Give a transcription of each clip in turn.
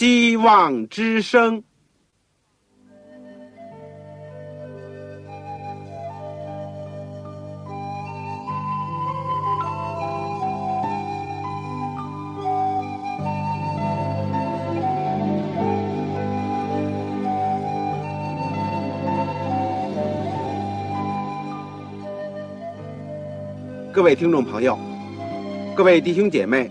希望之声。各位听众朋友，各位弟兄姐妹，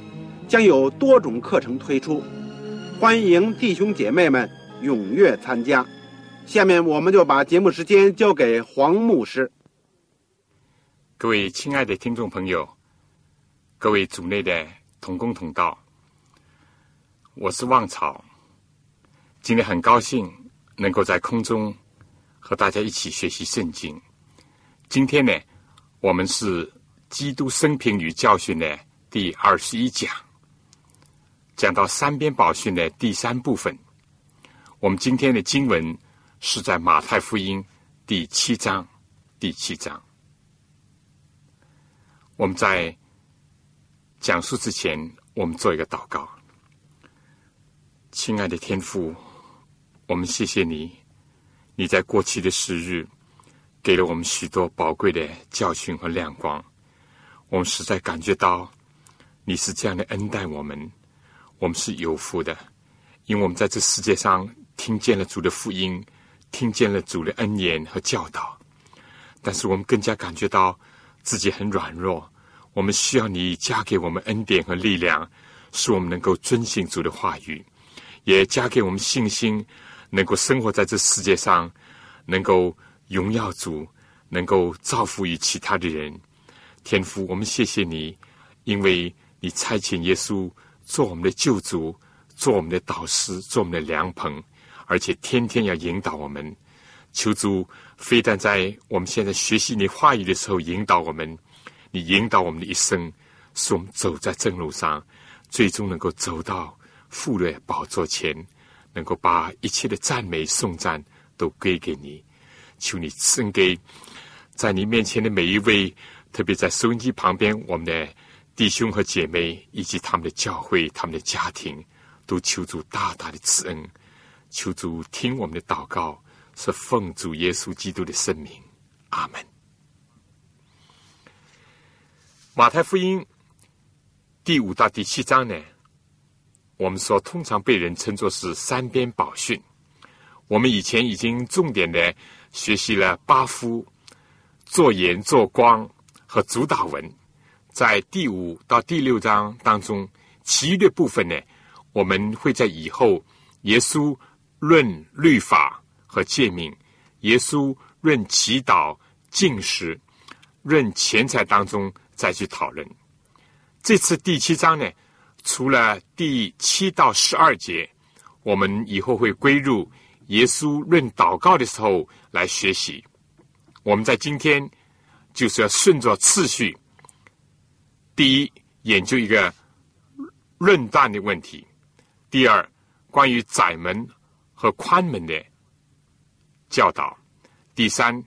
将有多种课程推出，欢迎弟兄姐妹们踊跃参加。下面我们就把节目时间交给黄牧师。各位亲爱的听众朋友，各位组内的同工同道，我是旺草，今天很高兴能够在空中和大家一起学习圣经。今天呢？我们是《基督生平与教训》的第二十一讲，讲到三边宝训的第三部分。我们今天的经文是在马太福音第七章第七章。我们在讲述之前，我们做一个祷告。亲爱的天父，我们谢谢你，你在过去的时日。给了我们许多宝贵的教训和亮光，我们实在感觉到你是这样的恩待我们，我们是有福的，因为我们在这世界上听见了主的福音，听见了主的恩言和教导，但是我们更加感觉到自己很软弱，我们需要你加给我们恩典和力量，使我们能够遵行主的话语，也加给我们信心，能够生活在这世界上，能够。荣耀主能够造福于其他的人，天父，我们谢谢你，因为你差遣耶稣做我们的救主，做我们的导师，做我们的良朋，而且天天要引导我们。求主非但在我们现在学习你话语的时候引导我们，你引导我们的一生，使我们走在正路上，最终能够走到富略宝座前，能够把一切的赞美颂赞都归给你。求你赐给在你面前的每一位，特别在收音机旁边我们的弟兄和姐妹，以及他们的教会、他们的家庭，都求主大大的慈恩，求主听我们的祷告，是奉主耶稣基督的圣名，阿门。马太福音第五到第七章呢，我们说通常被人称作是三边宝训，我们以前已经重点的。学习了八夫、做盐、做光和主导文，在第五到第六章当中，其余的部分呢，我们会在以后耶稣论律法和诫命，耶稣论祈祷、进食、论钱财当中再去讨论。这次第七章呢，除了第七到十二节，我们以后会归入。耶稣论祷告的时候来学习，我们在今天就是要顺着次序。第一，研究一个论断的问题；第二，关于窄门和宽门的教导；第三，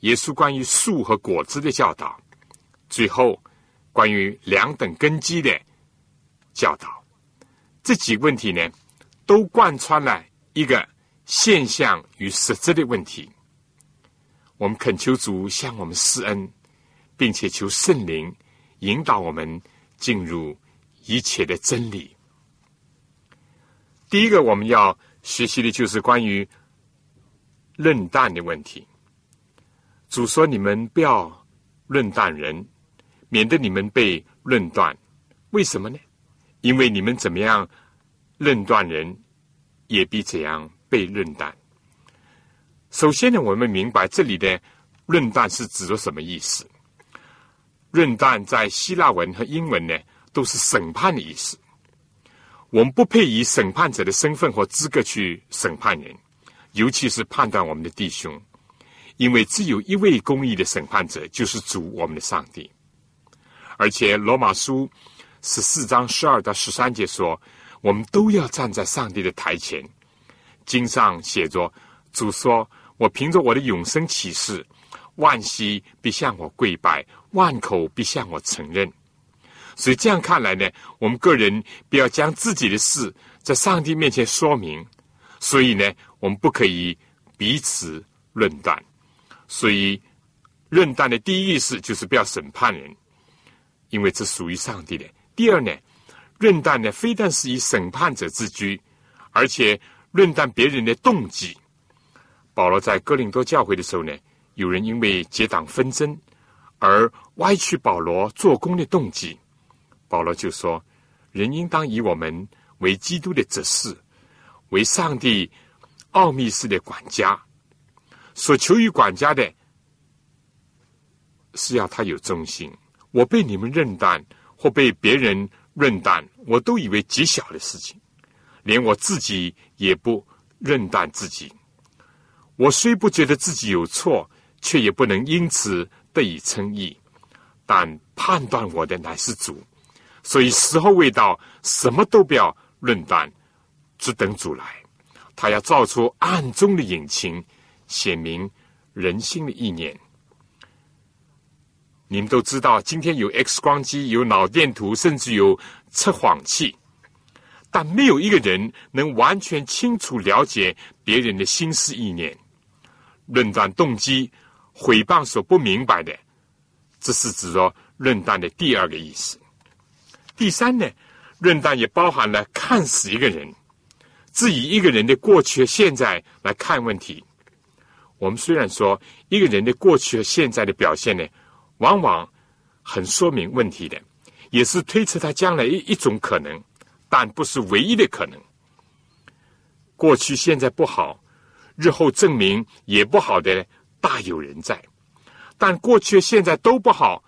耶稣关于树和果子的教导；最后，关于两等根基的教导。这几个问题呢，都贯穿了一个。现象与实质的问题，我们恳求主向我们施恩，并且求圣灵引导我们进入一切的真理。第一个我们要学习的就是关于论断的问题。主说：“你们不要论断人，免得你们被论断。为什么呢？因为你们怎么样论断人，也必怎样。”被论断。首先呢，我们明白这里的论断是指的什么意思？论断在希腊文和英文呢，都是审判的意思。我们不配以审判者的身份和资格去审判人，尤其是判断我们的弟兄，因为只有一位公义的审判者，就是主我们的上帝。而且罗马书十四章十二到十三节说，我们都要站在上帝的台前。经上写着，主说：“我凭着我的永生启示，万膝必向我跪拜，万口必向我承认。”所以这样看来呢，我们个人不要将自己的事在上帝面前说明。所以呢，我们不可以彼此论断。所以，论断的第一意思就是不要审判人，因为这属于上帝的。第二呢，论断呢，非但是以审判者自居，而且论断别人的动机。保罗在哥林多教会的时候呢，有人因为结党纷争而歪曲保罗做工的动机。保罗就说：“人应当以我们为基督的执事，为上帝奥秘式的管家。所求于管家的，是要他有忠心。我被你们认断，或被别人认断，我都以为极小的事情，连我自己也不认断自己。我虽不觉得自己有错，却也不能因此得以称义。但判断我的乃是主。”所以时候未到，什么都不要论断，只等主来。他要造出暗中的隐情，显明人心的意念。你们都知道，今天有 X 光机，有脑电图，甚至有测谎器，但没有一个人能完全清楚了解别人的心思意念、论断动机、毁谤所不明白的。这是指着论断的第二个意思。第三呢，论断也包含了看死一个人，只以一个人的过去和现在来看问题。我们虽然说一个人的过去和现在的表现呢，往往很说明问题的，也是推测他将来一一种可能，但不是唯一的可能。过去现在不好，日后证明也不好的大有人在。但过去现在都不好，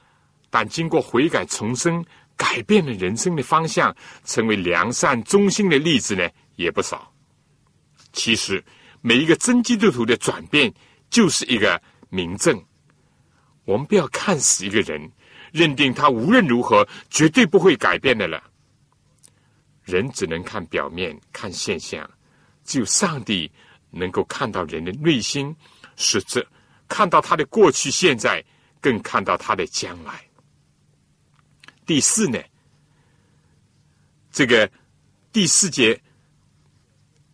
但经过悔改重生。改变了人生的方向，成为良善忠心的例子呢，也不少。其实，每一个真基督徒的转变，就是一个明证。我们不要看死一个人，认定他无论如何绝对不会改变的了。人只能看表面，看现象，只有上帝能够看到人的内心实质，看到他的过去、现在，更看到他的将来。第四呢，这个第四节，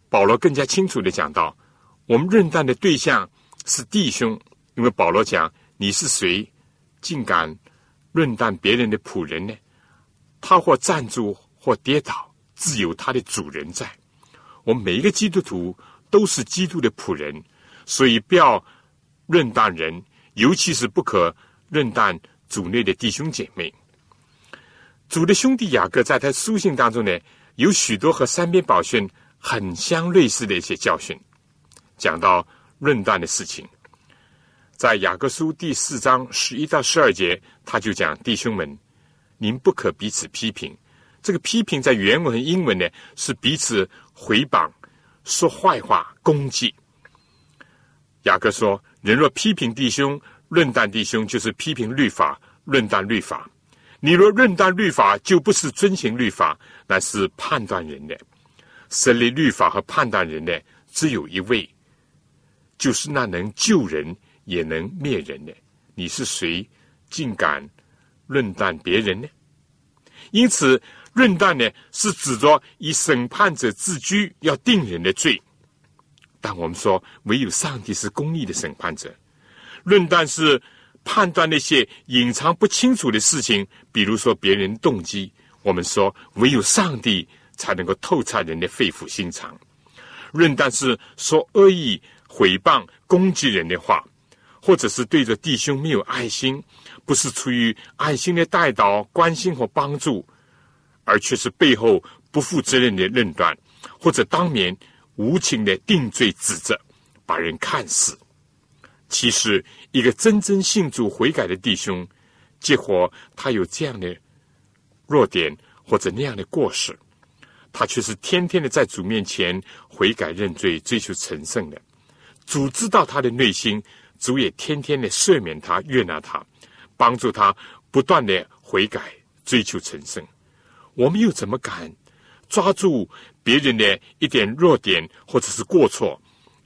保罗更加清楚的讲到，我们认断的对象是弟兄，因为保罗讲你是谁，竟敢论断别人的仆人呢？他或站住或跌倒，自有他的主人在。我们每一个基督徒都是基督的仆人，所以不要论断人，尤其是不可论断主内的弟兄姐妹。主的兄弟雅各在他书信当中呢，有许多和三边宝训很相类似的一些教训，讲到论断的事情。在雅各书第四章十一到十二节，他就讲：弟兄们，您不可彼此批评。这个批评在原文和英文呢，是彼此回谤、说坏话、攻击。雅各说：人若批评弟兄、论断弟兄，就是批评律法、论断律法。你若论断律法，就不是遵行律法，乃是判断人的。设立律法和判断人的，只有一位，就是那能救人也能灭人的。你是谁，竟敢论断别人呢？因此，论断呢，是指着以审判者自居，要定人的罪。但我们说，唯有上帝是公义的审判者，论断是。判断那些隐藏不清楚的事情，比如说别人动机，我们说唯有上帝才能够透彻人的肺腑心肠。论断是说恶意毁谤攻击人的话，或者是对着弟兄没有爱心，不是出于爱心的带导、关心和帮助，而却是背后不负责任的论断，或者当面无情的定罪指责，把人看死。其实，一个真正信主悔改的弟兄，结果他有这样的弱点或者那样的过失，他却是天天的在主面前悔改认罪，追求成圣的。主知道他的内心，主也天天的赦免他、悦纳他，帮助他不断的悔改、追求成圣。我们又怎么敢抓住别人的一点弱点或者是过错，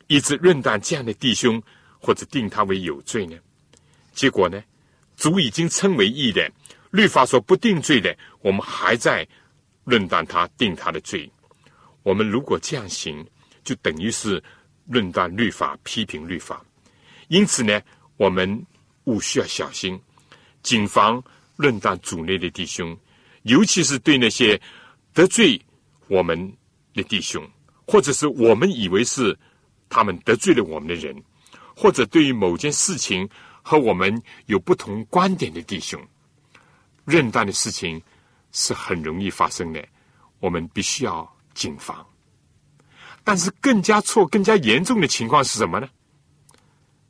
一直论断这样的弟兄，或者定他为有罪呢？结果呢？主已经称为义的，律法所不定罪的，我们还在论断他、定他的罪。我们如果这样行，就等于是论断律法、批评律法。因此呢，我们务需要小心，谨防论断主内的弟兄。尤其是对那些得罪我们的弟兄，或者是我们以为是他们得罪了我们的人，或者对于某件事情和我们有不同观点的弟兄，认断的事情是很容易发生的，我们必须要谨防。但是更加错、更加严重的情况是什么呢？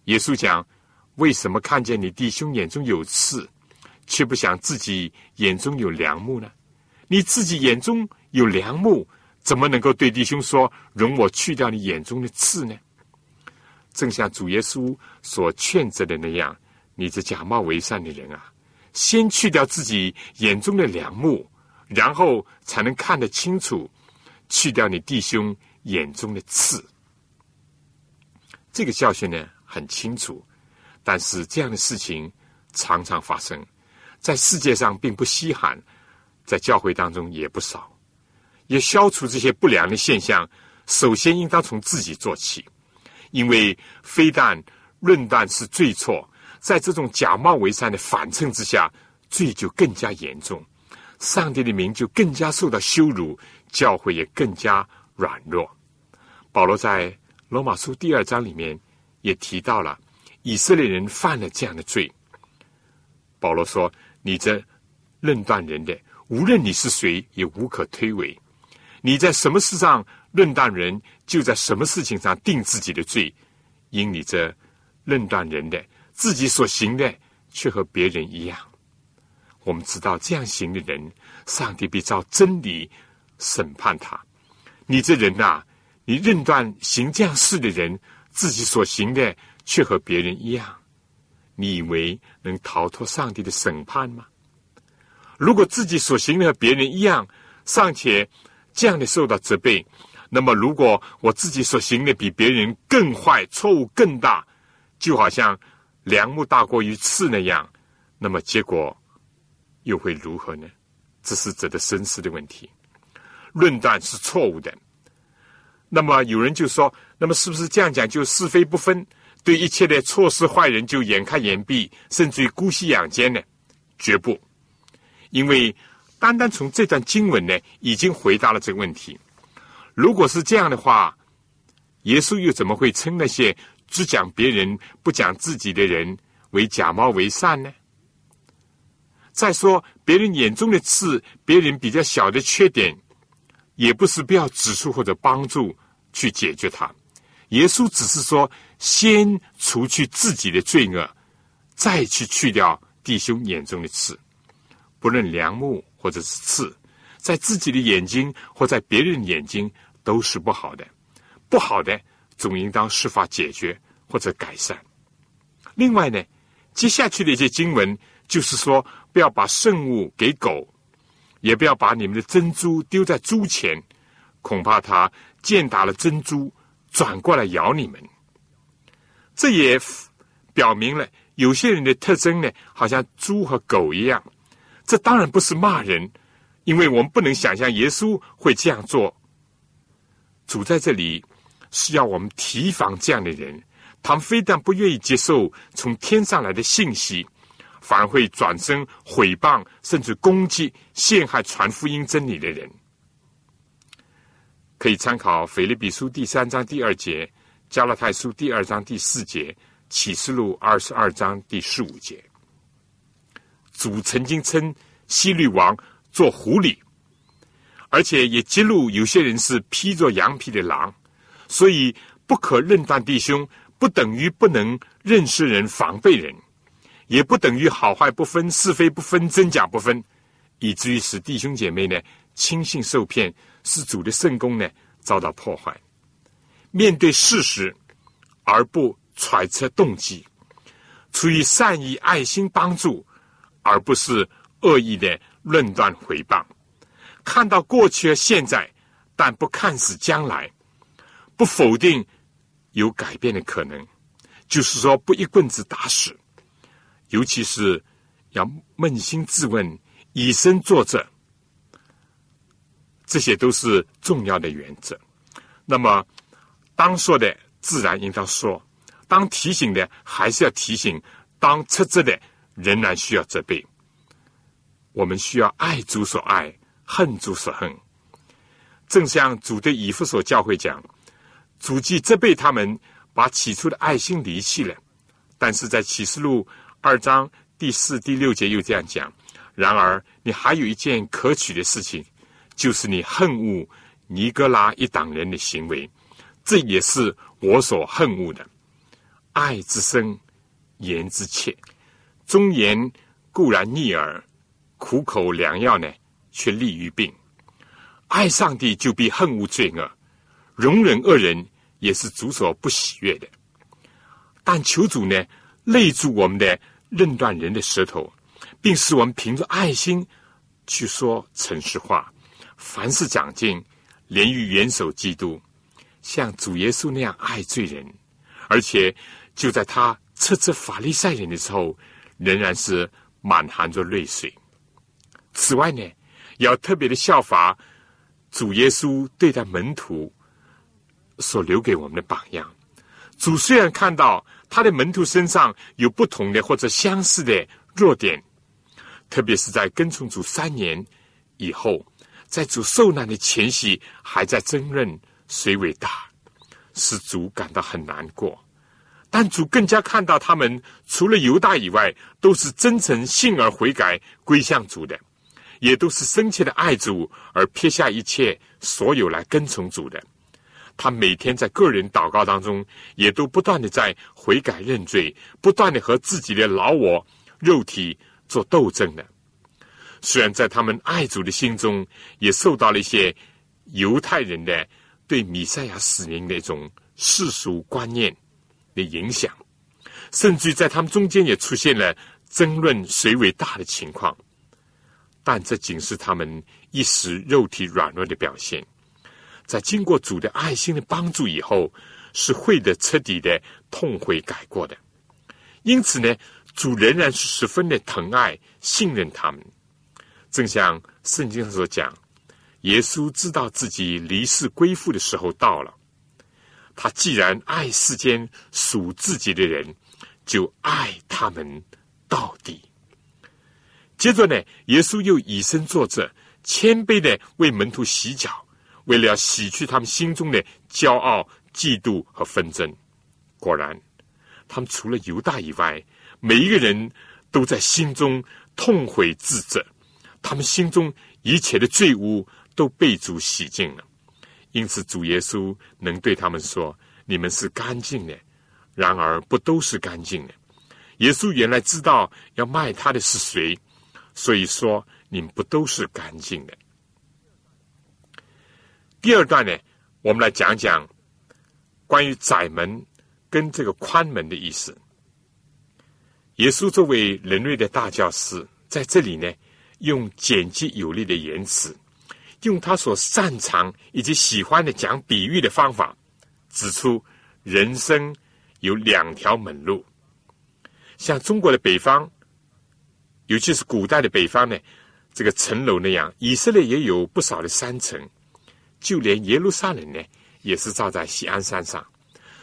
耶稣讲：为什么看见你弟兄眼中有刺？却不想自己眼中有良木呢？你自己眼中有良木，怎么能够对弟兄说：“容我去掉你眼中的刺呢？”正像主耶稣所劝责的那样，你这假冒为善的人啊，先去掉自己眼中的良木，然后才能看得清楚，去掉你弟兄眼中的刺。这个教训呢很清楚，但是这样的事情常常发生。在世界上并不稀罕，在教会当中也不少。要消除这些不良的现象，首先应当从自己做起。因为非但论断是罪错，在这种假冒为善的反衬之下，罪就更加严重，上帝的名就更加受到羞辱，教会也更加软弱。保罗在罗马书第二章里面也提到了以色列人犯了这样的罪。保罗说。你这论断人的，无论你是谁，也无可推诿。你在什么事上论断人，就在什么事情上定自己的罪。因你这论断人的，自己所行的却和别人一样。我们知道这样行的人，上帝必照真理审判他。你这人呐，你认断行这样事的人，自己所行的却和别人一样。你以为能逃脱上帝的审判吗？如果自己所行的和别人一样，尚且这样的受到责备，那么如果我自己所行的比别人更坏，错误更大，就好像良木大过于刺那样，那么结果又会如何呢？这是值得深思的问题。论断是错误的。那么有人就说：那么是不是这样讲就是非不分？对一切的错事坏人就眼开眼闭，甚至于姑息养奸呢？绝不，因为单单从这段经文呢，已经回答了这个问题。如果是这样的话，耶稣又怎么会称那些只讲别人不讲自己的人为假冒为善呢？再说，别人眼中的刺，别人比较小的缺点，也不是不要指出或者帮助去解决它。耶稣只是说。先除去自己的罪恶，再去去掉弟兄眼中的刺。不论良木或者是刺，在自己的眼睛或在别人眼睛都是不好的。不好的总应当设法解决或者改善。另外呢，接下去的一些经文就是说，不要把圣物给狗，也不要把你们的珍珠丢在猪前，恐怕它践踏了珍珠，转过来咬你们。这也表明了有些人的特征呢，好像猪和狗一样。这当然不是骂人，因为我们不能想象耶稣会这样做。主在这里是要我们提防这样的人，他们非但不愿意接受从天上来的信息，反而会转身毁谤，甚至攻击、陷害传福音真理的人。可以参考腓立比书第三章第二节。加拉太书第二章第四节，启示录二十二章第十五节，主曾经称西律王做狐狸，而且也揭露有些人是披着羊皮的狼，所以不可认断弟兄，不等于不能认识人、防备人，也不等于好坏不分、是非不分、真假不分，以至于使弟兄姐妹呢轻信受骗，使主的圣功呢遭到破坏。面对事实而不揣测动机，出于善意爱心帮助，而不是恶意的论断回谤。看到过去和现在，但不看死将来，不否定有改变的可能。就是说，不一棍子打死，尤其是要扪心自问，以身作则，这些都是重要的原则。那么，当说的自然应当说，当提醒的还是要提醒，当斥责的仍然需要责备。我们需要爱主所爱，恨主所恨。正像主对以弗所教会讲，主既责备他们。把起初的爱心离弃了，但是在启示录二章第四、第六节又这样讲。然而，你还有一件可取的事情，就是你恨恶尼哥拉一党人的行为，这也是我所恨恶的。爱之深，言之切。忠言固然逆耳，苦口良药呢，却利于病。爱上帝就必恨恶罪恶，容忍恶人。也是主所不喜悦的，但求主呢，勒住我们的论断人的舌头，并使我们凭着爱心去说诚实话，凡事讲进，连于元首基督，像主耶稣那样爱罪人，而且就在他斥责法利赛人的时候，仍然是满含着泪水。此外呢，要特别的效法主耶稣对待门徒。所留给我们的榜样，主虽然看到他的门徒身上有不同的或者相似的弱点，特别是在跟从主三年以后，在主受难的前夕，还在争论谁伟大，使主感到很难过。但主更加看到他们除了犹大以外，都是真诚信而悔改归向主的，也都是深切的爱主而撇下一切所有来跟从主的。他每天在个人祷告当中，也都不断的在悔改认罪，不断的和自己的老我肉体做斗争的。虽然在他们爱主的心中，也受到了一些犹太人的对弥赛亚使命的一种世俗观念的影响，甚至在他们中间也出现了争论谁为大的情况，但这仅是他们一时肉体软弱的表现。在经过主的爱心的帮助以后，是会的彻底的痛悔改过的。因此呢，主仍然是十分的疼爱、信任他们。正像圣经上所讲，耶稣知道自己离世归父的时候到了。他既然爱世间属自己的人，就爱他们到底。接着呢，耶稣又以身作则，谦卑的为门徒洗脚。为了要洗去他们心中的骄傲、嫉妒和纷争，果然，他们除了犹大以外，每一个人都在心中痛悔自责。他们心中一切的罪污都被主洗净了，因此主耶稣能对他们说：“你们是干净的。”然而，不都是干净的。耶稣原来知道要卖他的是谁，所以说你们不都是干净的。第二段呢，我们来讲讲关于窄门跟这个宽门的意思。耶稣作为人类的大教师，在这里呢，用简洁有力的言辞，用他所擅长以及喜欢的讲比喻的方法，指出人生有两条门路。像中国的北方，尤其是古代的北方呢，这个城楼那样，以色列也有不少的山城。就连耶路撒冷呢，也是造在西安山上，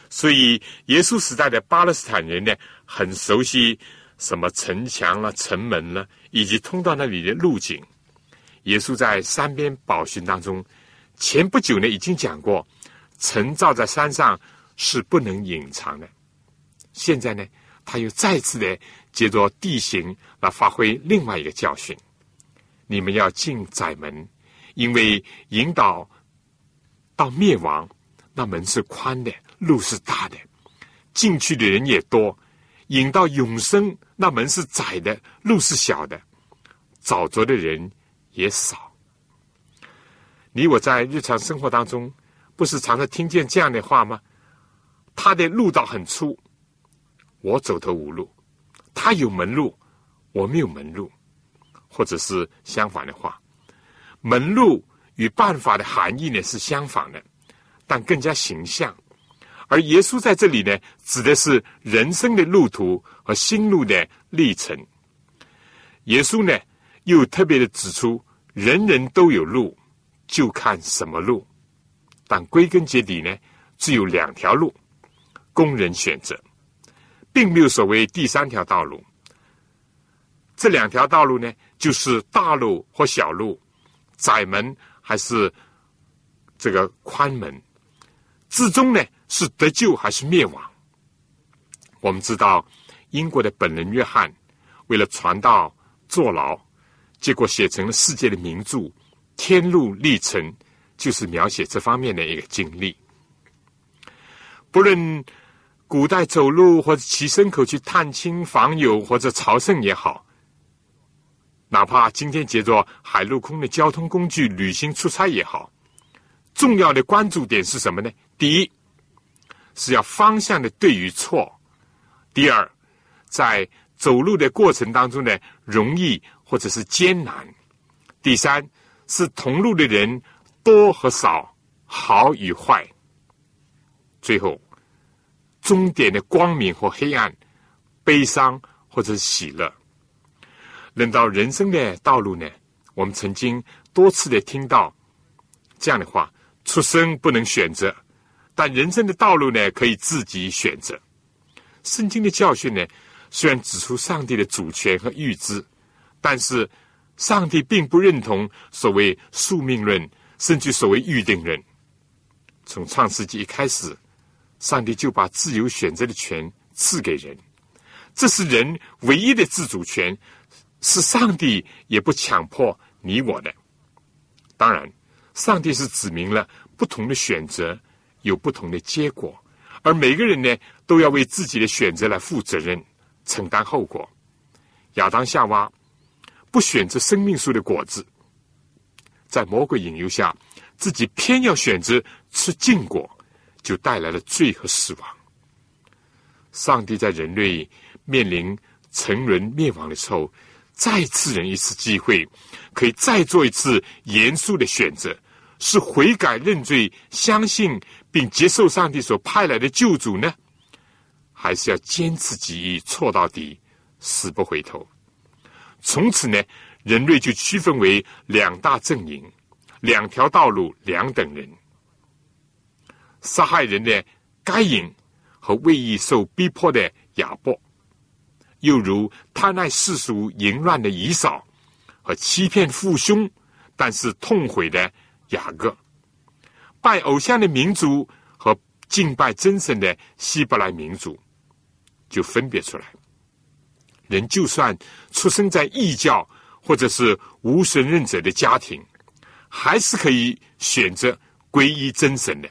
所以耶稣时代的巴勒斯坦人呢，很熟悉什么城墙了、城门了，以及通到那里的路径。耶稣在山边宝训当中，前不久呢已经讲过，城罩在山上是不能隐藏的。现在呢，他又再次的借着地形来发挥另外一个教训：你们要进窄门，因为引导。到灭亡，那门是宽的，路是大的，进去的人也多；引到永生，那门是窄的，路是小的，找着的人也少。你我在日常生活当中，不是常常听见这样的话吗？他的路道很粗，我走投无路；他有门路，我没有门路，或者是相反的话，门路与办法的含义呢是相反的，但更加形象。而耶稣在这里呢，指的是人生的路途和心路的历程。耶稣呢，又特别的指出，人人都有路，就看什么路。但归根结底呢，只有两条路，供人选择，并没有所谓第三条道路。这两条道路呢，就是大路或小路，窄门还是这个宽门，至终呢。是得救还是灭亡？我们知道，英国的本人约翰为了传道坐牢，结果写成了世界的名著《天路历程》，就是描写这方面的一个经历。不论古代走路或者骑牲口去探亲访友或者朝圣也好，哪怕今天借着海陆空的交通工具旅行出差也好，重要的关注点是什么呢？第一。是要方向的对与错。第二，在走路的过程当中呢，容易或者是艰难。第三，是同路的人多和少，好与坏。最后，终点的光明或黑暗，悲伤或者是喜乐。论到人生的道路呢，我们曾经多次的听到这样的话：出生不能选择。但人生的道路呢，可以自己选择。圣经的教训呢，虽然指出上帝的主权和预知，但是上帝并不认同所谓宿命论，甚至所谓预定论。从创世纪一开始，上帝就把自由选择的权赐给人，这是人唯一的自主权，是上帝也不强迫你我的。当然，上帝是指明了不同的选择。有不同的结果，而每个人呢，都要为自己的选择来负责任、承担后果。亚当夏娃不选择生命树的果子，在魔鬼引诱下，自己偏要选择吃禁果，就带来了罪和死亡。上帝在人类面临沉沦灭亡的时候，再赐人一次机会，可以再做一次严肃的选择。是悔改认罪、相信并接受上帝所派来的救主呢，还是要坚持己意、错到底、死不回头？从此呢，人类就区分为两大阵营、两条道路、两等人：杀害人的该隐和为义受逼迫的亚伯，又如贪爱世俗、淫乱的以扫和欺骗父兄，但是痛悔的。雅各拜偶像的民族和敬拜真神的希伯来民族就分别出来。人就算出生在异教或者是无神论者的家庭，还是可以选择皈依真神的。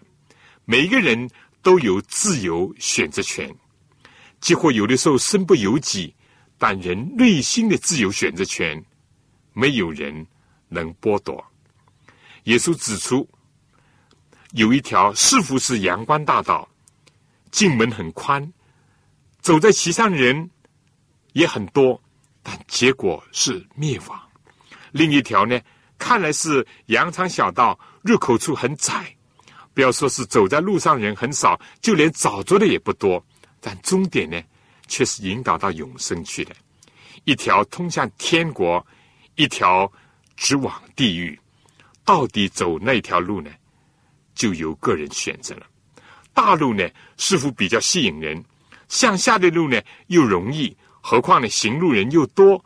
每一个人都有自由选择权。几乎有的时候身不由己，但人内心的自由选择权，没有人能剥夺。耶稣指出，有一条似乎是阳关大道，进门很宽，走在其上的人也很多，但结果是灭亡。另一条呢，看来是羊肠小道，入口处很窄，不要说是走在路上人很少，就连找着的也不多，但终点呢，却是引导到永生去的。一条通向天国，一条直往地狱。到底走那条路呢，就由个人选择了。大路呢，似乎比较吸引人；向下的路呢，又容易。何况呢，行路人又多，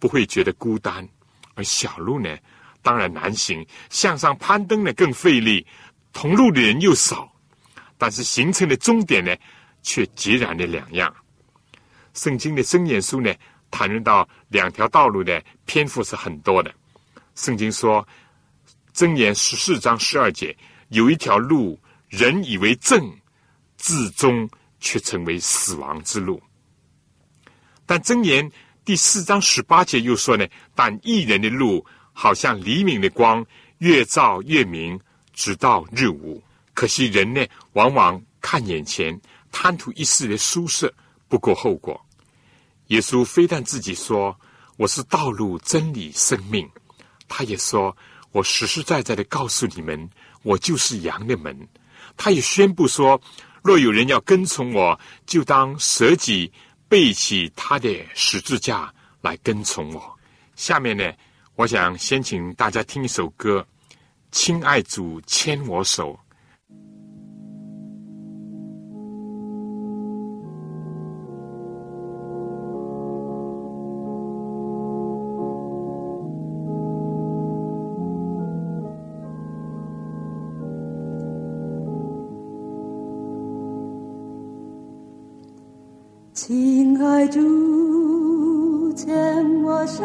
不会觉得孤单。而小路呢，当然难行。向上攀登呢，更费力。同路的人又少，但是行程的终点呢，却截然的两样。圣经的箴言书呢，谈论到两条道路的篇幅是很多的。圣经说。箴言十四章十二节，有一条路，人以为正，至终却成为死亡之路。但箴言第四章十八节又说呢，但一人的路好像黎明的光，越照越明，直到日午。可惜人呢，往往看眼前，贪图一时的舒适，不顾后果。耶稣非但自己说我是道路、真理、生命，他也说我实实在在的告诉你们，我就是羊的门。他也宣布说，若有人要跟从我，就当舍己，背起他的十字架来跟从我。下面呢，我想先请大家听一首歌，《亲爱主牵我手》。亲爱主，牵我手，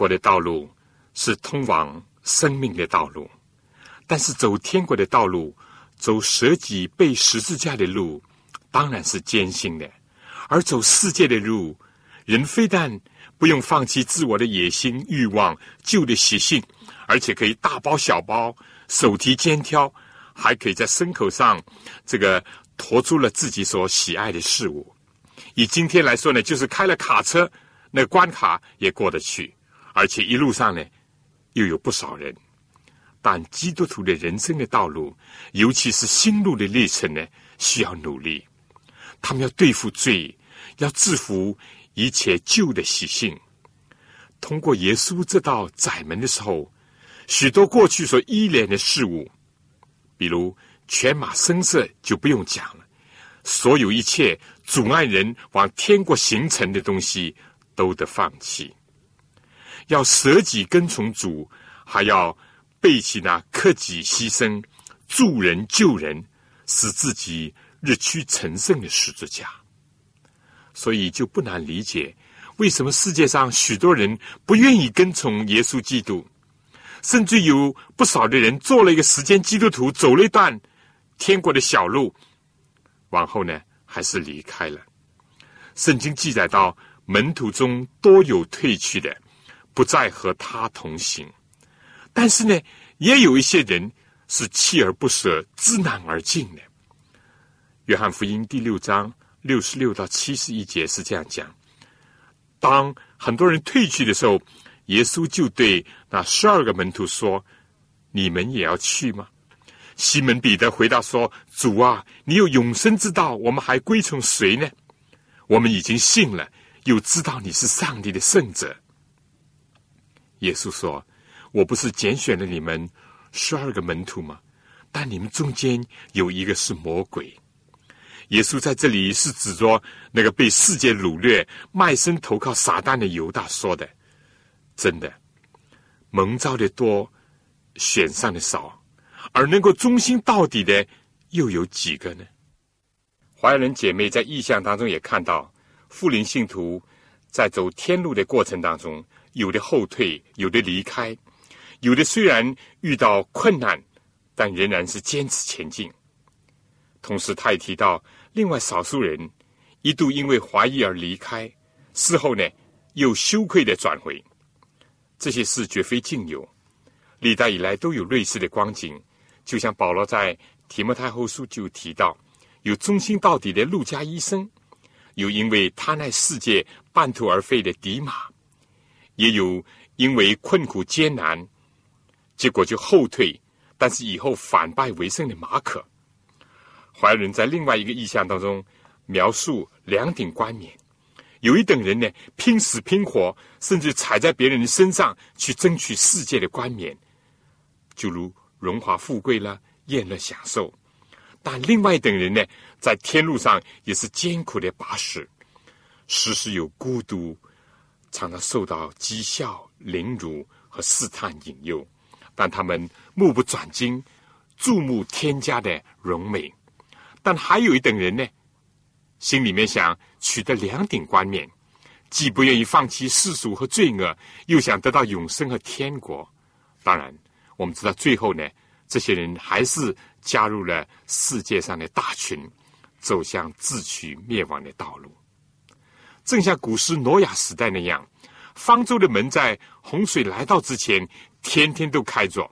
国的道路是通往生命的道路，但是走天国的道路，走舍己背十字架的路，当然是艰辛的；而走世界的路，人非但不用放弃自我的野心、欲望、旧的习性，而且可以大包小包、手提肩挑，还可以在牲口上这个驮出了自己所喜爱的事物。以今天来说呢，就是开了卡车，那关卡也过得去，而且一路上呢，又有不少人。但基督徒的人生的道路，尤其是心路的历程呢，需要努力。他们要对付罪，要制服一切旧的习性。通过耶稣这道窄门的时候，许多过去所依恋的事物，比如犬马声色就不用讲了，所有一切阻碍人往天国行程的东西都得放弃。要舍己跟从主，还要背起那克己牺牲、助人救人、使自己日趋成圣的十字架。所以就不难理解，为什么世界上许多人不愿意跟从耶稣基督，甚至有不少的人做了一个时间基督徒，走了一段天国的小路，往后呢还是离开了。圣经记载到，门徒中多有退去的，不再和他同行。但是呢，也有一些人是锲而不舍、知难而进的。约翰福音第六章六十六到七十一节是这样讲：当很多人退去的时候，耶稣就对那十二个门徒说：“你们也要去吗？”西门彼得回答说：“主啊，你有永生之道，我们还归从谁呢？我们已经信了，又知道你是上帝的圣者。”耶稣说：“我不是拣选了你们十二个门徒吗？但你们中间有一个是魔鬼。”耶稣在这里是指着那个被世界掳掠、卖身投靠撒旦的犹大说的。真的，蒙召的多，选上的少，而能够忠心到底的又有几个呢？华人姐妹在意象当中也看到，富林信徒在走天路的过程当中，有的后退，有的离开，有的虽然遇到困难，但仍然是坚持前进。同时，他也提到，另外少数人一度因为怀疑而离开，事后呢又羞愧的转回。这些事绝非仅有，历代以来都有类似的光景。就像保罗在提摩太后书就提到，有忠心到底的路加医生，有因为他那世界半途而废的迪马，也有因为困苦艰难，结果就后退，但是以后反败为胜的马可。怀仁在另外一个意象当中描述两顶冠冕。有一等人呢，拼死拼活，甚至踩在别人的身上去争取世界的冠冕，就如荣华富贵了，宴乐享受；但另外一等人呢，在天路上也是艰苦的跋涉，时时有孤独，常常受到讥笑、凌辱和试探引诱，但他们目不转睛，注目天家的荣美；但还有一等人呢。心里面想取得两顶冠冕，既不愿意放弃世俗和罪恶，又想得到永生和天国。当然，我们知道最后呢，这些人还是加入了世界上的大群，走向自取灭亡的道路。正像古时挪亚时代那样，方舟的门在洪水来到之前，天天都开着，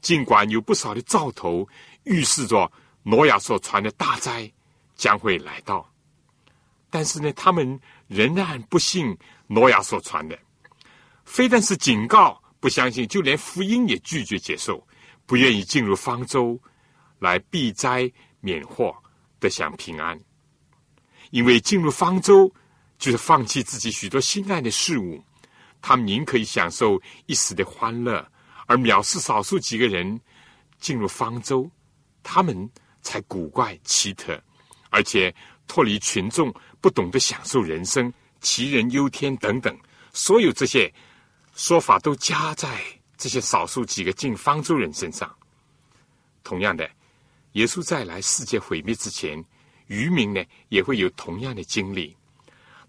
尽管有不少的兆头预示着挪亚所传的大灾将会来到。但是呢，他们仍然不信挪亚所传的，非但是警告不相信，就连福音也拒绝接受，不愿意进入方舟来避灾免祸，得享平安。因为进入方舟就是放弃自己许多心爱的事物，他们宁可以享受一时的欢乐，而藐视少数几个人进入方舟，他们才古怪奇特，而且脱离群众。不懂得享受人生，杞人忧天等等，所有这些说法都加在这些少数几个进方舟人身上。同样的，耶稣再来世界毁灭之前，渔民呢也会有同样的经历。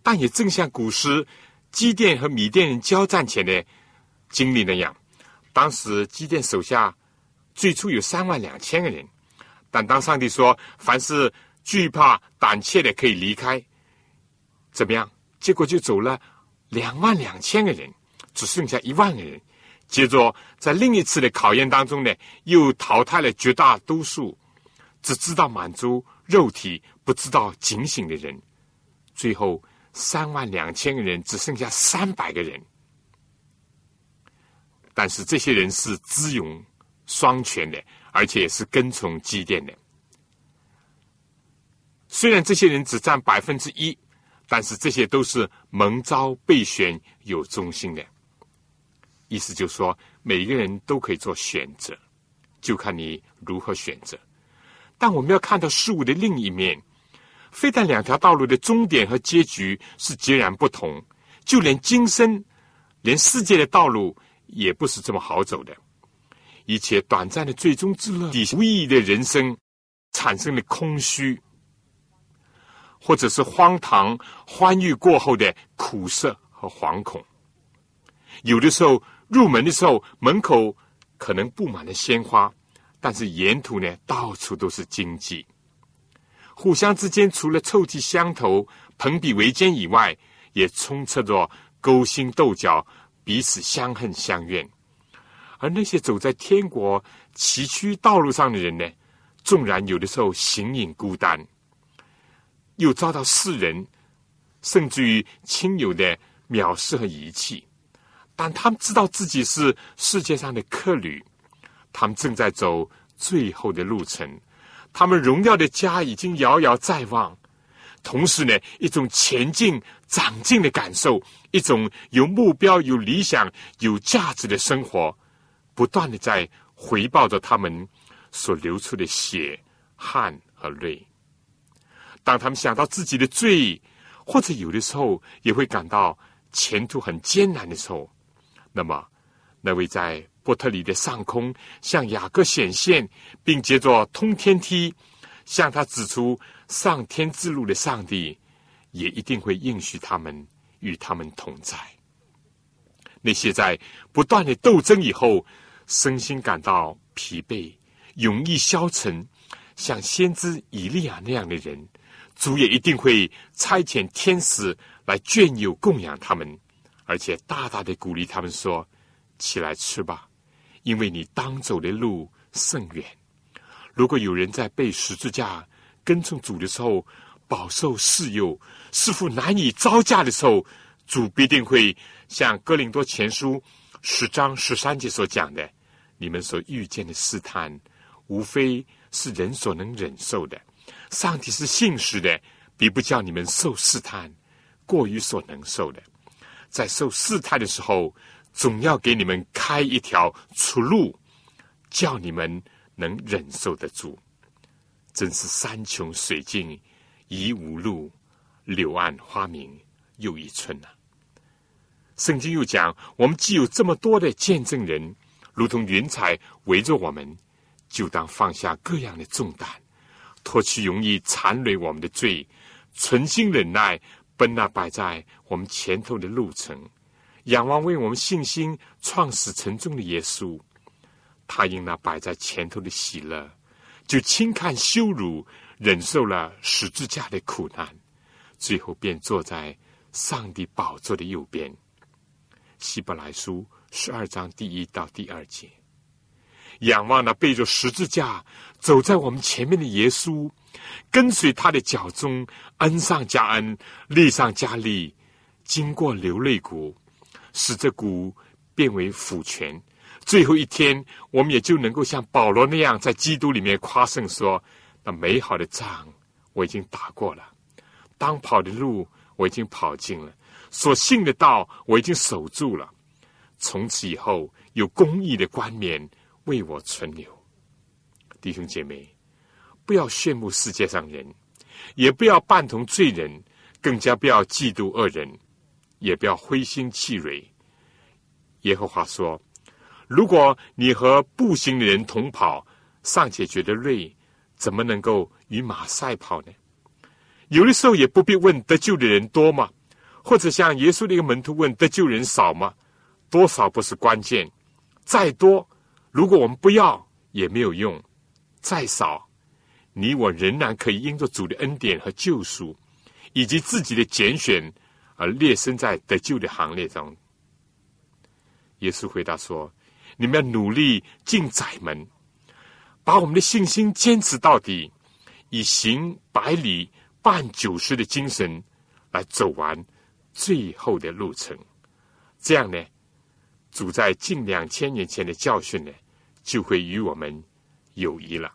但也正像古时基甸和米甸人交战前的经历那样，当时基甸手下最初有三万两千个人，但当上帝说凡是惧怕胆怯的可以离开。怎么样？结果就走了两万两千个人，只剩下一万个人。接着在另一次的考验当中呢，又淘汰了绝大多数只知道满足肉体、不知道警醒的人。最后三万两千个人只剩下三百个人。但是这些人是资勇双全的，而且是跟从基甸的。虽然这些人只占百分之一。但是这些都是蒙召备选有忠心的，意思就是说，每一个人都可以做选择，就看你如何选择。但我们要看到事物的另一面，非但两条道路的终点和结局是截然不同，就连今生，连世界的道路也不是这么好走的。一切短暂的最终之乐，无意义的人生，产生了空虚。或者是荒唐欢愉过后的苦涩和惶恐，有的时候入门的时候门口可能布满了鲜花，但是沿途呢到处都是荆棘，互相之间除了臭气相投、朋比为奸以外，也充斥着勾心斗角、彼此相恨相怨。而那些走在天国崎岖道路上的人呢，纵然有的时候形影孤单。又遭到世人，甚至于亲友的藐视和遗弃，但他们知道自己是世界上的客旅，他们正在走最后的路程，他们荣耀的家已经遥遥在望。同时呢，一种前进、长进的感受，一种有目标、有理想、有价值的生活，不断的在回报着他们所流出的血、汗和泪。当他们想到自己的罪，或者有的时候也会感到前途很艰难的时候，那么那位在波特里的上空向雅各显现，并借着通天梯向他指出上天之路的上帝，也一定会应许他们与他们同在。那些在不断的斗争以后，身心感到疲惫、容易消沉，像先知以利亚那样的人，主也一定会差遣天使来眷佑供养他们，而且大大的鼓励他们说：“起来吃吧，因为你当走的路甚远。”如果有人在背十字架跟从主的时候饱受试诱，似乎难以招架的时候，主必定会像哥林多前书十章十三节所讲的。你们所遇见的试探，无非是人所能忍受的。上帝是信实的，必不叫你们受试探过于所能受的。在受试探的时候，总要给你们开一条出路，叫你们能忍受得住。真是山穷水尽疑无路，柳暗花明又一村呐。圣经又讲，我们既有这么多的见证人。如同云彩围着我们，就当放下各样的重担，脱去容易缠累我们的罪，存心忍耐，奔那摆在我们前头的路程，仰望为我们信心创始成终的耶稣。他因那摆在前头的喜乐，就轻看羞辱，忍受了十字架的苦难，最后便坐在上帝宝座的右边。希伯来书。十二章第一到第二节，仰望那背着十字架走在我们前面的耶稣，跟随他的脚中，恩上加恩，利上加利，经过流泪谷，使这股变为福泉。最后一天，我们也就能够像保罗那样，在基督里面夸胜说：“那美好的仗我已经打过了，当跑的路我已经跑尽了，所信的道我已经守住了。”从此以后，有公义的冠冕为我存留。弟兄姐妹，不要羡慕世界上人，也不要伴同罪人，更加不要嫉妒恶人，也不要灰心气馁。耶和华说：“如果你和步行的人同跑，尚且觉得累，怎么能够与马赛跑呢？有的时候也不必问得救的人多吗？或者像耶稣的一个门徒问得救人少吗？”多少不是关键，再多，如果我们不要也没有用；再少，你我仍然可以因着主的恩典和救赎，以及自己的拣选而列身在得救的行列中。耶稣回答说：“你们要努力进窄门，把我们的信心坚持到底，以行百里半九十的精神来走完最后的路程。这样呢？”主在近两千年前的教训呢，就会与我们有益了。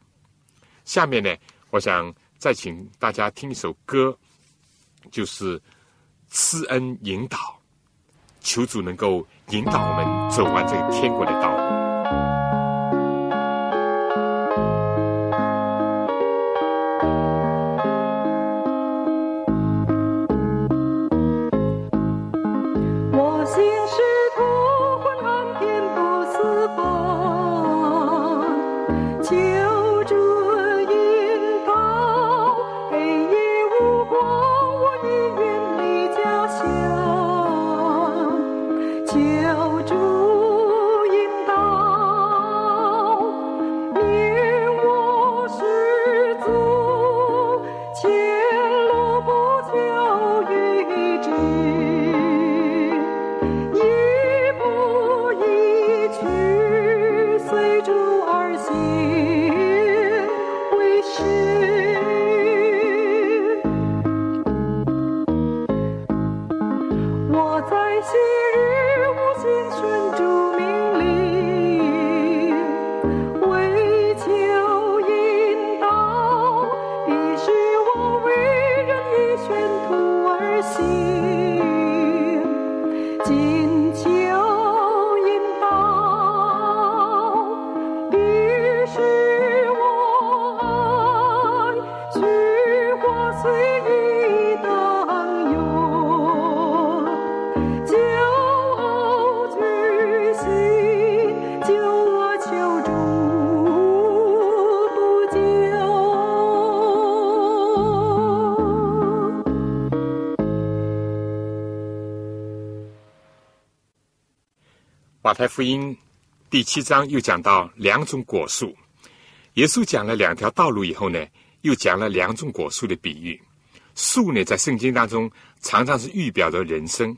下面呢，我想再请大家听一首歌，就是施恩引导，求主能够引导我们走完这个天国的道太福音第七章又讲到两种果树，耶稣讲了两条道路以后呢，又讲了两种果树的比喻。树呢，在圣经当中常常是预表着人生。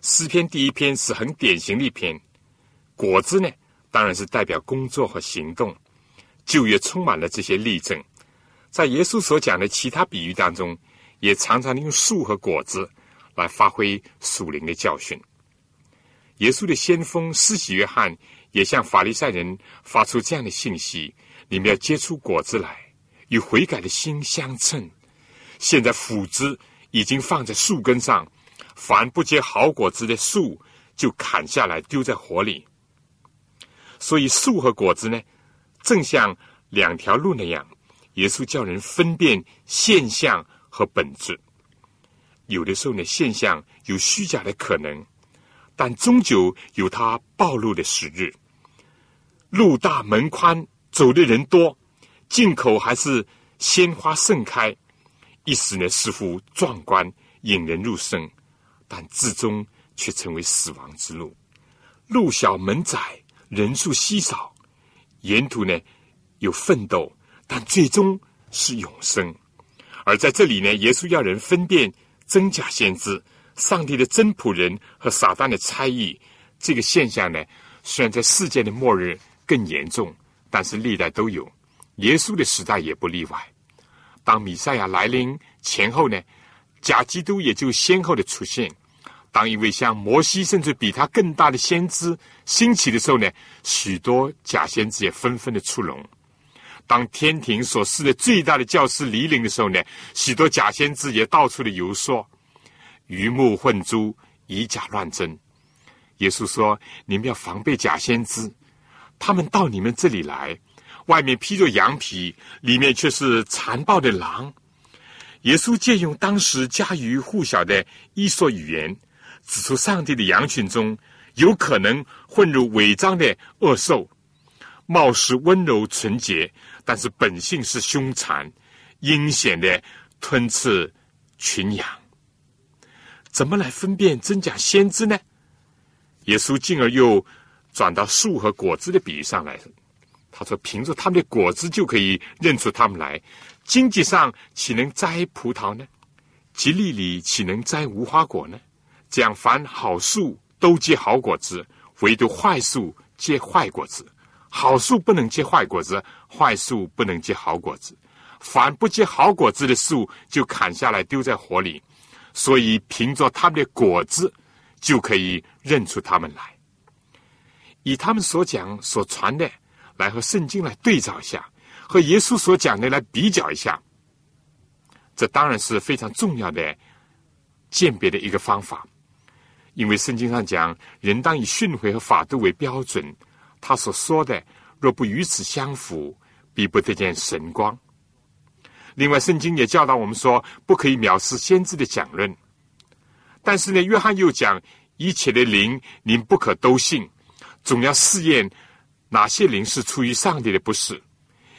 诗篇第一篇是很典型的一篇。果子呢，当然是代表工作和行动。旧约充满了这些例证，在耶稣所讲的其他比喻当中，也常常用树和果子来发挥属灵的教训。耶稣的先锋施洗约翰也向法利赛人发出这样的信息：你们要结出果子来，与悔改的心相称。现在斧子已经放在树根上，凡不结好果子的树，就砍下来丢在火里。所以树和果子呢，正像两条路那样，耶稣叫人分辨现象和本质。有的时候呢，现象有虚假的可能，但终究有它暴露的时日。路大门宽，走的人多，进口还是鲜花盛开。一时呢，似乎壮观，引人入胜，但至终却成为死亡之路。路小门窄，人数稀少，沿途呢有奋斗，但最终是永生。而在这里呢，耶稣要人分辨真假先知、上帝的真仆人和撒旦的差役。这个现象呢，虽然在世界的末日更严重，但是历代都有，耶稣的时代也不例外。当弥赛亚来临前后呢，假基督也就先后的出现。当一位像摩西甚至比他更大的先知兴起的时候呢，许多假先知也纷纷的出笼。当天庭所示的最大的教师离临的时候呢，许多假先知也到处的游说，鱼目混珠，以假乱真。耶稣说：“你们要防备假先知，他们到你们这里来。”外面披着羊皮，里面却是残暴的狼。耶稣借用当时家喻户晓的伊索语言，指出上帝的羊群中有可能混入伪装的恶兽，貌似温柔纯洁，但是本性是凶残、阴险的吞吃群羊。怎么来分辨真假先知呢？耶稣进而又转到树和果子的比喻上来。他说：“凭着他们的果子就可以认出他们来。经济上岂能摘葡萄呢？吉利里岂能摘无花果呢？这样，凡好树都结好果子，唯独坏树结坏果子。好树不能结坏果子，坏树不能结好果子。凡不结好果子的树，就砍下来丢在火里。所以，凭着他们的果子，就可以认出他们来。以他们所讲所传的。”来和圣经来对照一下，和耶稣所讲的来比较一下，这当然是非常重要的鉴别的一个方法。因为圣经上讲，人当以训诲和法度为标准，他所说的若不与此相符，必不得见神光。另外，圣经也教导我们说，不可以藐视先知的讲论。但是呢，约翰又讲，一切的灵，您不可都信，总要试验。哪些灵是出于上帝的？不是，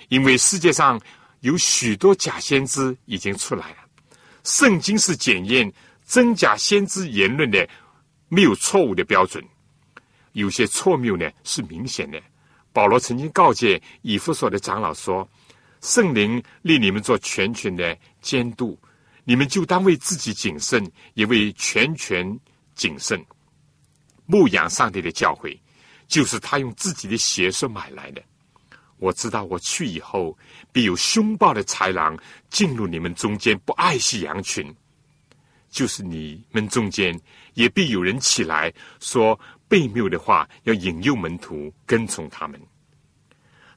因为世界上有许多假先知已经出来了。圣经是检验真假先知言论的没有错误的标准。有些错谬呢是明显的。保罗曾经告诫以弗所的长老说：“圣灵令你们做全权的监督，你们就当为自己谨慎，也为全权谨慎，牧养上帝的教诲。”就是他用自己的血所买来的。我知道我去以后，必有凶暴的豺狼进入你们中间，不爱惜羊群。就是你们中间，也必有人起来说悖谬的话，要引诱门徒跟从他们。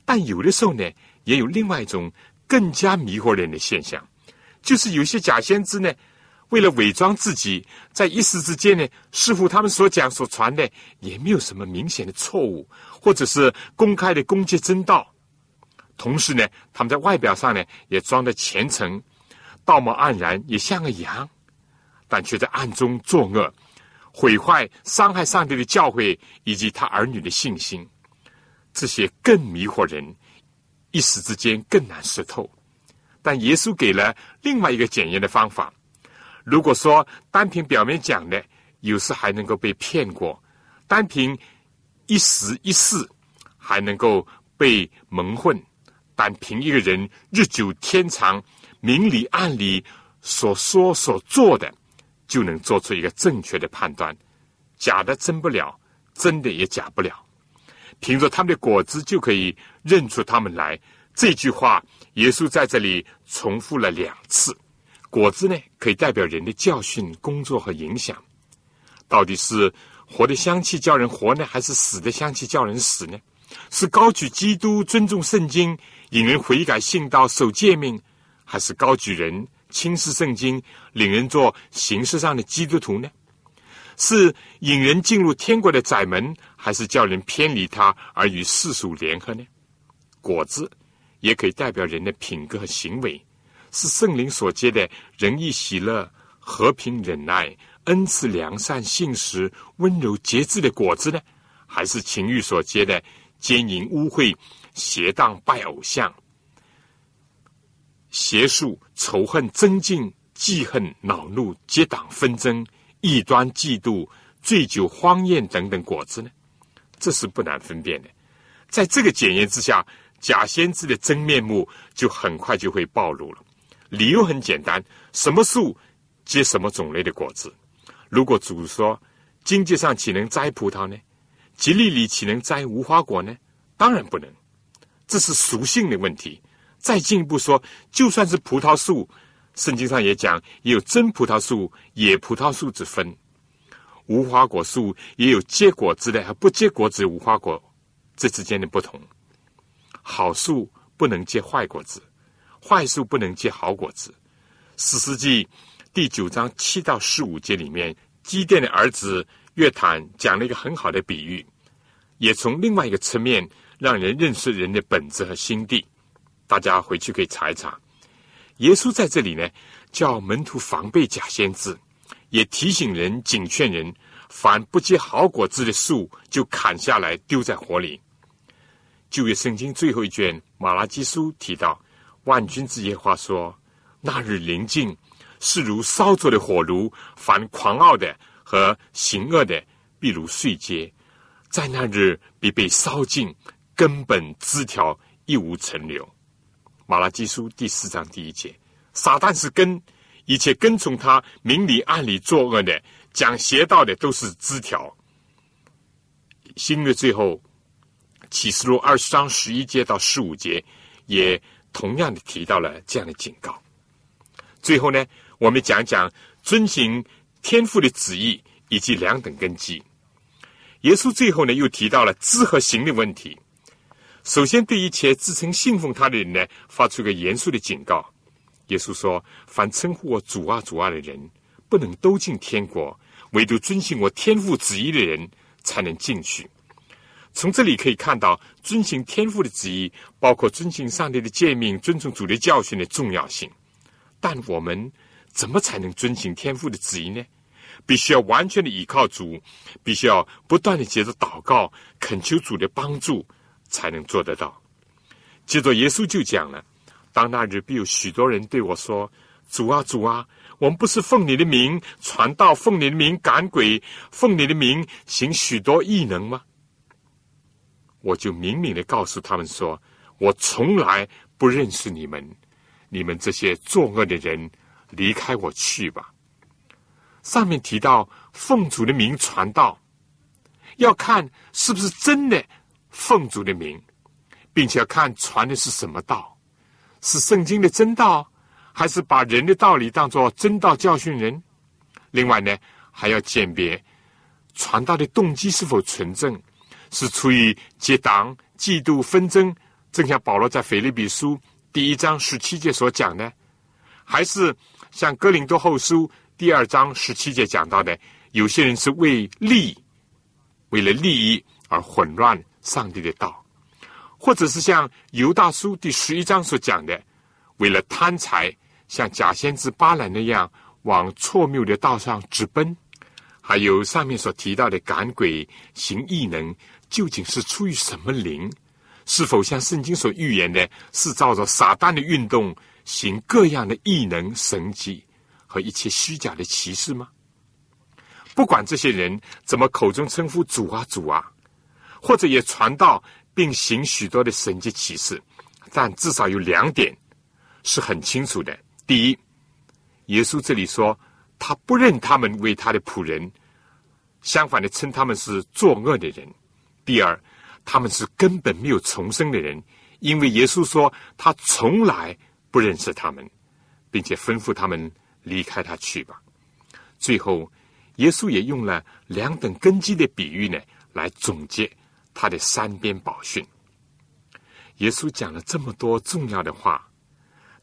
但有的时候呢，也有另外一种更加迷惑人的现象，就是有些假先知呢。为了伪装自己，在一时之间呢，似乎他们所讲所传的也没有什么明显的错误，或者是公开的攻击真道。同时呢，他们在外表上呢也装的虔诚，道貌岸然，也像个羊，但却在暗中作恶，毁坏、伤害上帝的教诲以及他儿女的信心。这些更迷惑人，一时之间更难识透。但耶稣给了另外一个检验的方法。如果说单凭表面讲的，有时还能够被骗过；单凭一时一事，还能够被蒙混；但凭一个人日久天长、明里暗里所说所做的，就能做出一个正确的判断。假的真不了，真的也假不了。凭着他们的果子就可以认出他们来。这句话，耶稣在这里重复了两次。果子呢，可以代表人的教训、工作和影响。到底是活的香气叫人活呢，还是死的香气叫人死呢？是高举基督、尊重圣经、引人悔改信道、守诫命，还是高举人、轻视圣经、领人做形式上的基督徒呢？是引人进入天国的窄门，还是叫人偏离他而与世俗联合呢？果子也可以代表人的品格和行为，是圣灵所结的仁义、喜乐、和平、忍耐、恩慈、良善、信实、温柔、节制的果子呢？还是情欲所结的奸淫、污秽、邪荡、拜偶像、邪术、仇恨、增进、记恨、恼怒、结党纷争？异端、嫉妒、醉酒、荒宴等等果子呢？这是不难分辨的。在这个检验之下，假先知的真面目就很快就会暴露了。理由很简单：什么树结什么种类的果子？如果主说经济上岂能摘葡萄呢？吉利里岂能摘无花果呢？当然不能。这是属性的问题。再进一步说，就算是葡萄树。圣经上也讲，也有真葡萄树、野葡萄树之分；无花果树也有结果子的和不结果子无花果，这之间的不同。好树不能结坏果子，坏树不能结好果子。史诗记第九章七到十五节里面，基甸的儿子约坦讲了一个很好的比喻，也从另外一个侧面让人认识人的本质和心地。大家回去可以查一查。耶稣在这里呢，叫门徒防备假先知，也提醒人、警劝人：凡不结好果子的树，就砍下来丢在火里。旧约圣经最后一卷《马拉基书》提到，万军之耶和华说：“那日临近，是如烧着的火炉；凡狂傲的和行恶的，必如碎秸，在那日必被烧尽，根本枝条一无存留。”马拉基书第四章第一节，撒旦是根，一切跟从他明里暗里作恶的、讲邪道的，都是枝条。新约最后启示录二十章十一节到十五节，也同样的提到了这样的警告。最后呢，我们讲讲遵行天父的旨意以及两等根基。耶稣最后呢，又提到了知和行的问题。首先，对一切自称信奉他的人呢，发出一个严肃的警告。耶稣说：“凡称呼我主啊、主啊的人，不能都进天国；唯独遵行我天父旨意的人，才能进去。”从这里可以看到，遵行天父的旨意，包括遵行上帝的诫命、尊重主的教训的重要性。但我们怎么才能遵行天父的旨意呢？必须要完全的依靠主，必须要不断的接着祷告，恳求主的帮助。才能做得到。接着，耶稣就讲了：“当那日必有许多人对我说：‘主啊，主啊，我们不是奉你的名传道，奉你的名赶鬼，奉你的名行许多异能吗？’我就明明的告诉他们说：‘我从来不认识你们，你们这些作恶的人，离开我去吧。’上面提到奉主的名传道，要看是不是真的。”奉主的名，并且要看传的是什么道，是圣经的真道，还是把人的道理当作真道教训人？另外呢，还要鉴别传道的动机是否纯正，是出于结党、嫉妒、纷争，正像保罗在腓立比书第一章十七节所讲的，还是像哥林多后书第二章十七节讲到的，有些人是为利，为了利益而混乱。上帝的道，或者是像犹大书第十一章所讲的，为了贪财，像假先知巴兰那样往错谬的道上直奔；还有上面所提到的赶鬼行异能，究竟是出于什么灵？是否像圣经所预言的，是照着撒旦的运动行各样的异能神迹和一切虚假的奇事吗？不管这些人怎么口中称呼主啊主啊。或者也传道并行许多的神迹奇事，但至少有两点是很清楚的。第一，耶稣这里说他不认他们为他的仆人，相反的称他们是作恶的人。第二，他们是根本没有重生的人，因为耶稣说他从来不认识他们，并且吩咐他们离开他去吧。最后，耶稣也用了两等根基的比喻呢，来总结他的三边宝训。耶稣讲了这么多重要的话。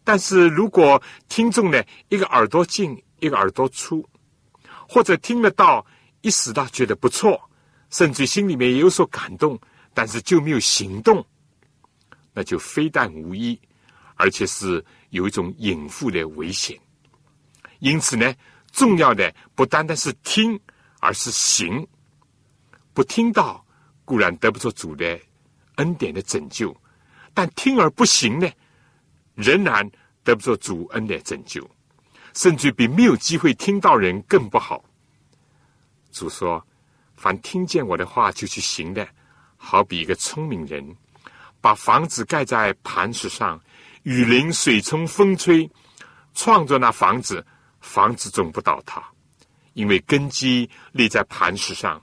但是如果听众呢，一个耳朵进，一个耳朵出，或者听得到一时他觉得不错，甚至心里面也有所感动，但是就没有行动，那就非但无益，而且是有一种隐伏的危险。因此呢，重要的不单单是听，而是行。不听到固然得不着主的恩典的拯救，但听而不行呢？仍然得不到主恩的拯救，甚至比没有机会听到人更不好。主说：“凡听见我的话就去行的，好比一个聪明人，把房子盖在磐石上，雨淋、水冲、风吹，创作那房子，房子总不倒塌，因为根基立在磐石上。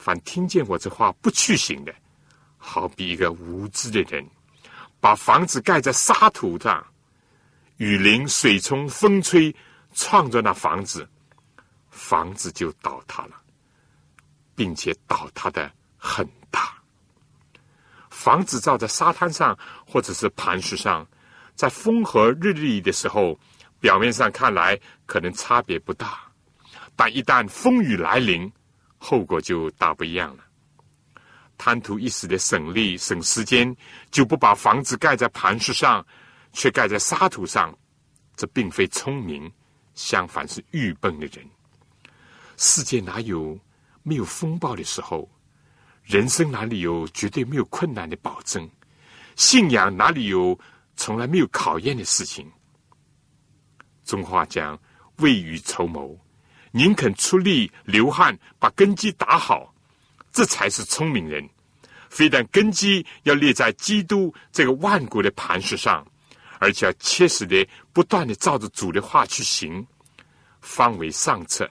凡听见我这话不去行的，好比一个无知的人。”把房子盖在沙土上，雨淋、水冲、风吹，创着那房子，房子就倒塌了，并且倒塌的很大。房子造在沙滩上或者是磐石上，在风和日丽的时候，表面上看来可能差别不大，但一旦风雨来临，后果就大不一样了。贪图一时的省力、省时间，就不把房子盖在磐石上，却盖在沙土上，这并非聪明，相反是愚笨的人。世界哪有没有风暴的时候？人生哪里有绝对没有困难的保证？信仰哪里有从来没有考验的事情？中话讲：未雨绸缪，宁肯出力流汗，把根基打好。这才是聪明人，非但根基要立在基督这个万国的磐石上，而且要切实的、不断的照着主的话去行，方为上策，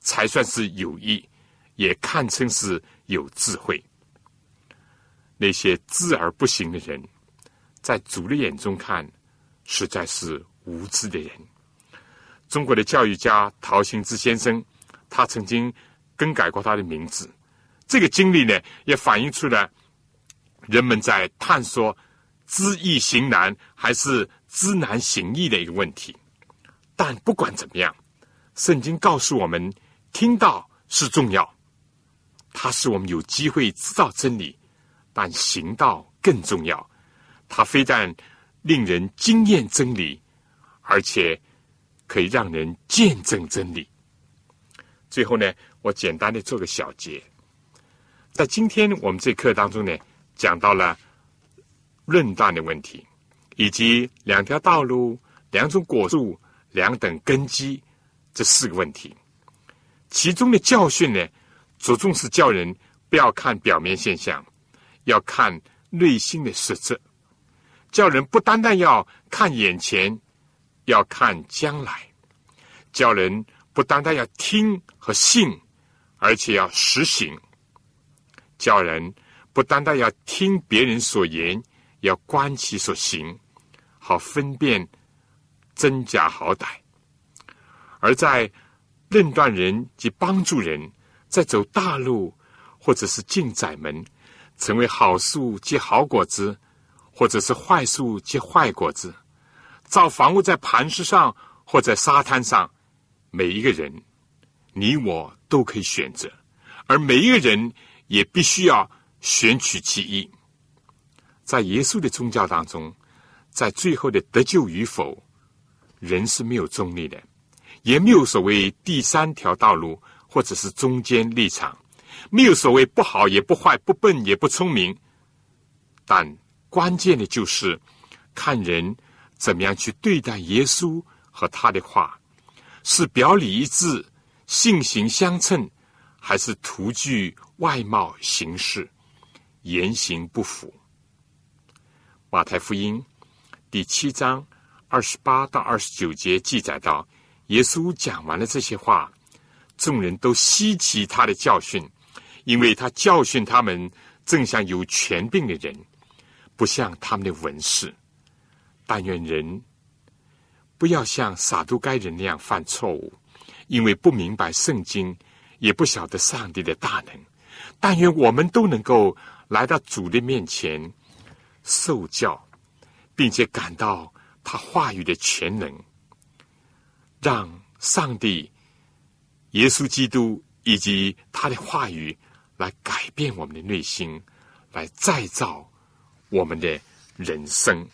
才算是有益，也堪称是有智慧。那些知而不行的人，在主的眼中看，实在是无知的人。中国的教育家陶行知先生，他曾经更改过他的名字。这个经历呢，也反映出了人们在探索知易行难还是知难行易的一个问题。但不管怎么样，圣经告诉我们，听到是重要，它使我们有机会知道真理；但行道更重要，它非但令人惊艳真理，而且可以让人见证真理。最后呢，我简单的做个小结。在今天我们这课当中呢，讲到了论断的问题，以及两条道路、两种果树、两等根基这四个问题。其中的教训呢，着重是叫人不要看表面现象，要看内心的实质；叫人不单单要看眼前，要看将来；叫人不单单要听和信，而且要实行。叫人不单单要听别人所言，要观其所行，好分辨真假好歹；而在论断人及帮助人，在走大路或者是进窄门，成为好树结好果子，或者是坏树结坏果子，造房屋在磐石上或在沙滩上，每一个人，你我都可以选择，而每一个人。也必须要选取其一。在耶稣的宗教当中，在最后的得救与否，人是没有中立的，也没有所谓第三条道路或者是中间立场，没有所谓不好也不坏，不笨也不聪明。但关键的就是看人怎么样去对待耶稣和他的话，是表里一致、性行相称，还是图具？外貌形式言行不符，马太福音第七章二十八到二十九节记载到，耶稣讲完了这些话，众人都稀奇他的教训，因为他教训他们，正像有权柄的人，不像他们的文士。但愿人不要像撒都该人那样犯错误，因为不明白圣经，也不晓得上帝的大能。但愿我们都能够来到主的面前受教，并且感到他话语的全能，让上帝、耶稣基督以及他的话语来改变我们的内心，来再造我们的人生。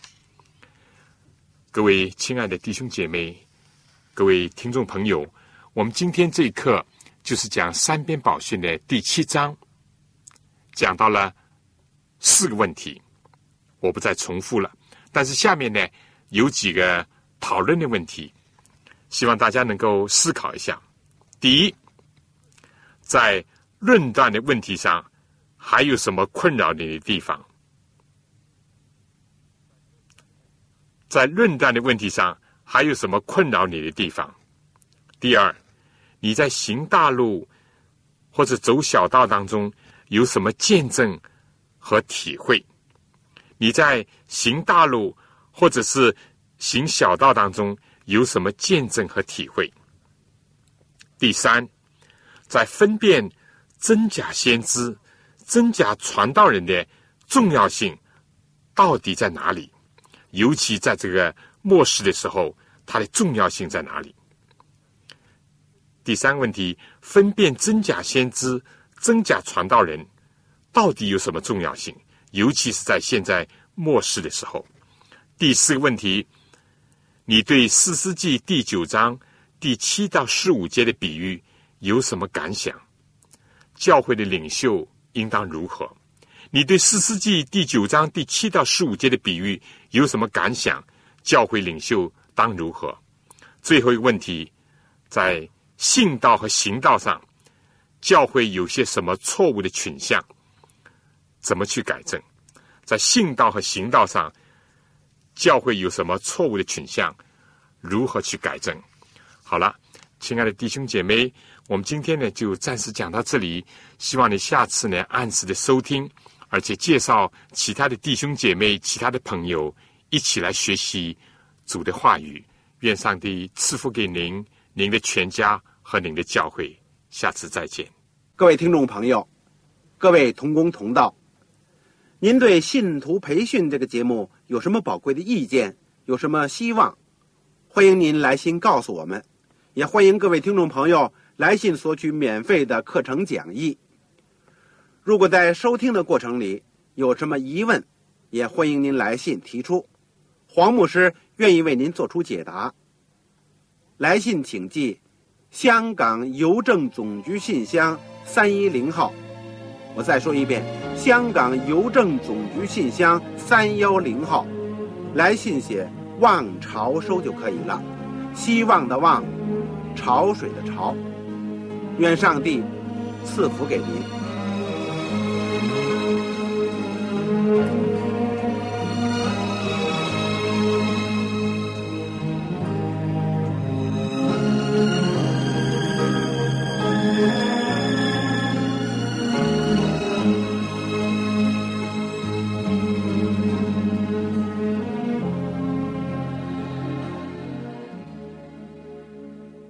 各位亲爱的弟兄姐妹，各位听众朋友，我们今天这一课就是讲三边宝训的第七章，讲到了四个问题，我不再重复了。但是下面呢有几个讨论的问题，希望大家能够思考一下。第一，在论断的问题上，还有什么困扰你的地方？在论断的问题上，还有什么困扰你的地方？第二，你在行大路或者走小道当中有什么见证和体会？你在行大路或者是行小道当中有什么见证和体会？第三，在分辨真假先知、真假传道人的重要性到底在哪里？尤其在这个末世的时候，它的重要性在哪里？第三个问题，分辨真假先知、真假传道人，到底有什么重要性？尤其是在现在末世的时候。第四个问题，你对《四世纪》第九章第七到十五节的比喻有什么感想？教会的领袖应当如何？你对《四世纪》第九章第七到十五节的比喻有什么感想？教会领袖当如何？最后一个问题，在信道和行道上，教会有些什么错误的倾向？怎么去改正？在信道和行道上，教会有什么错误的倾向？如何去改正？好了，亲爱的弟兄姐妹，我们今天呢就暂时讲到这里，希望你下次呢按时的收听。而且介绍其他的弟兄姐妹、其他的朋友一起来学习主的话语。愿上帝赐福给您、您的全家和您的教会。下次再见，各位听众朋友，各位同工同道，您对信徒培训这个节目有什么宝贵的意见？有什么希望？欢迎您来信告诉我们，也欢迎各位听众朋友来信索取免费的课程讲义。如果在收听的过程里有什么疑问，也欢迎您来信提出，黄牧师愿意为您做出解答。来信请寄香港邮政总局信箱三一零号。我再说一遍，香港邮政总局信箱三幺零号。来信写“望潮收”就可以了，希望的望，潮水的潮。愿上帝赐福给您。Thank you.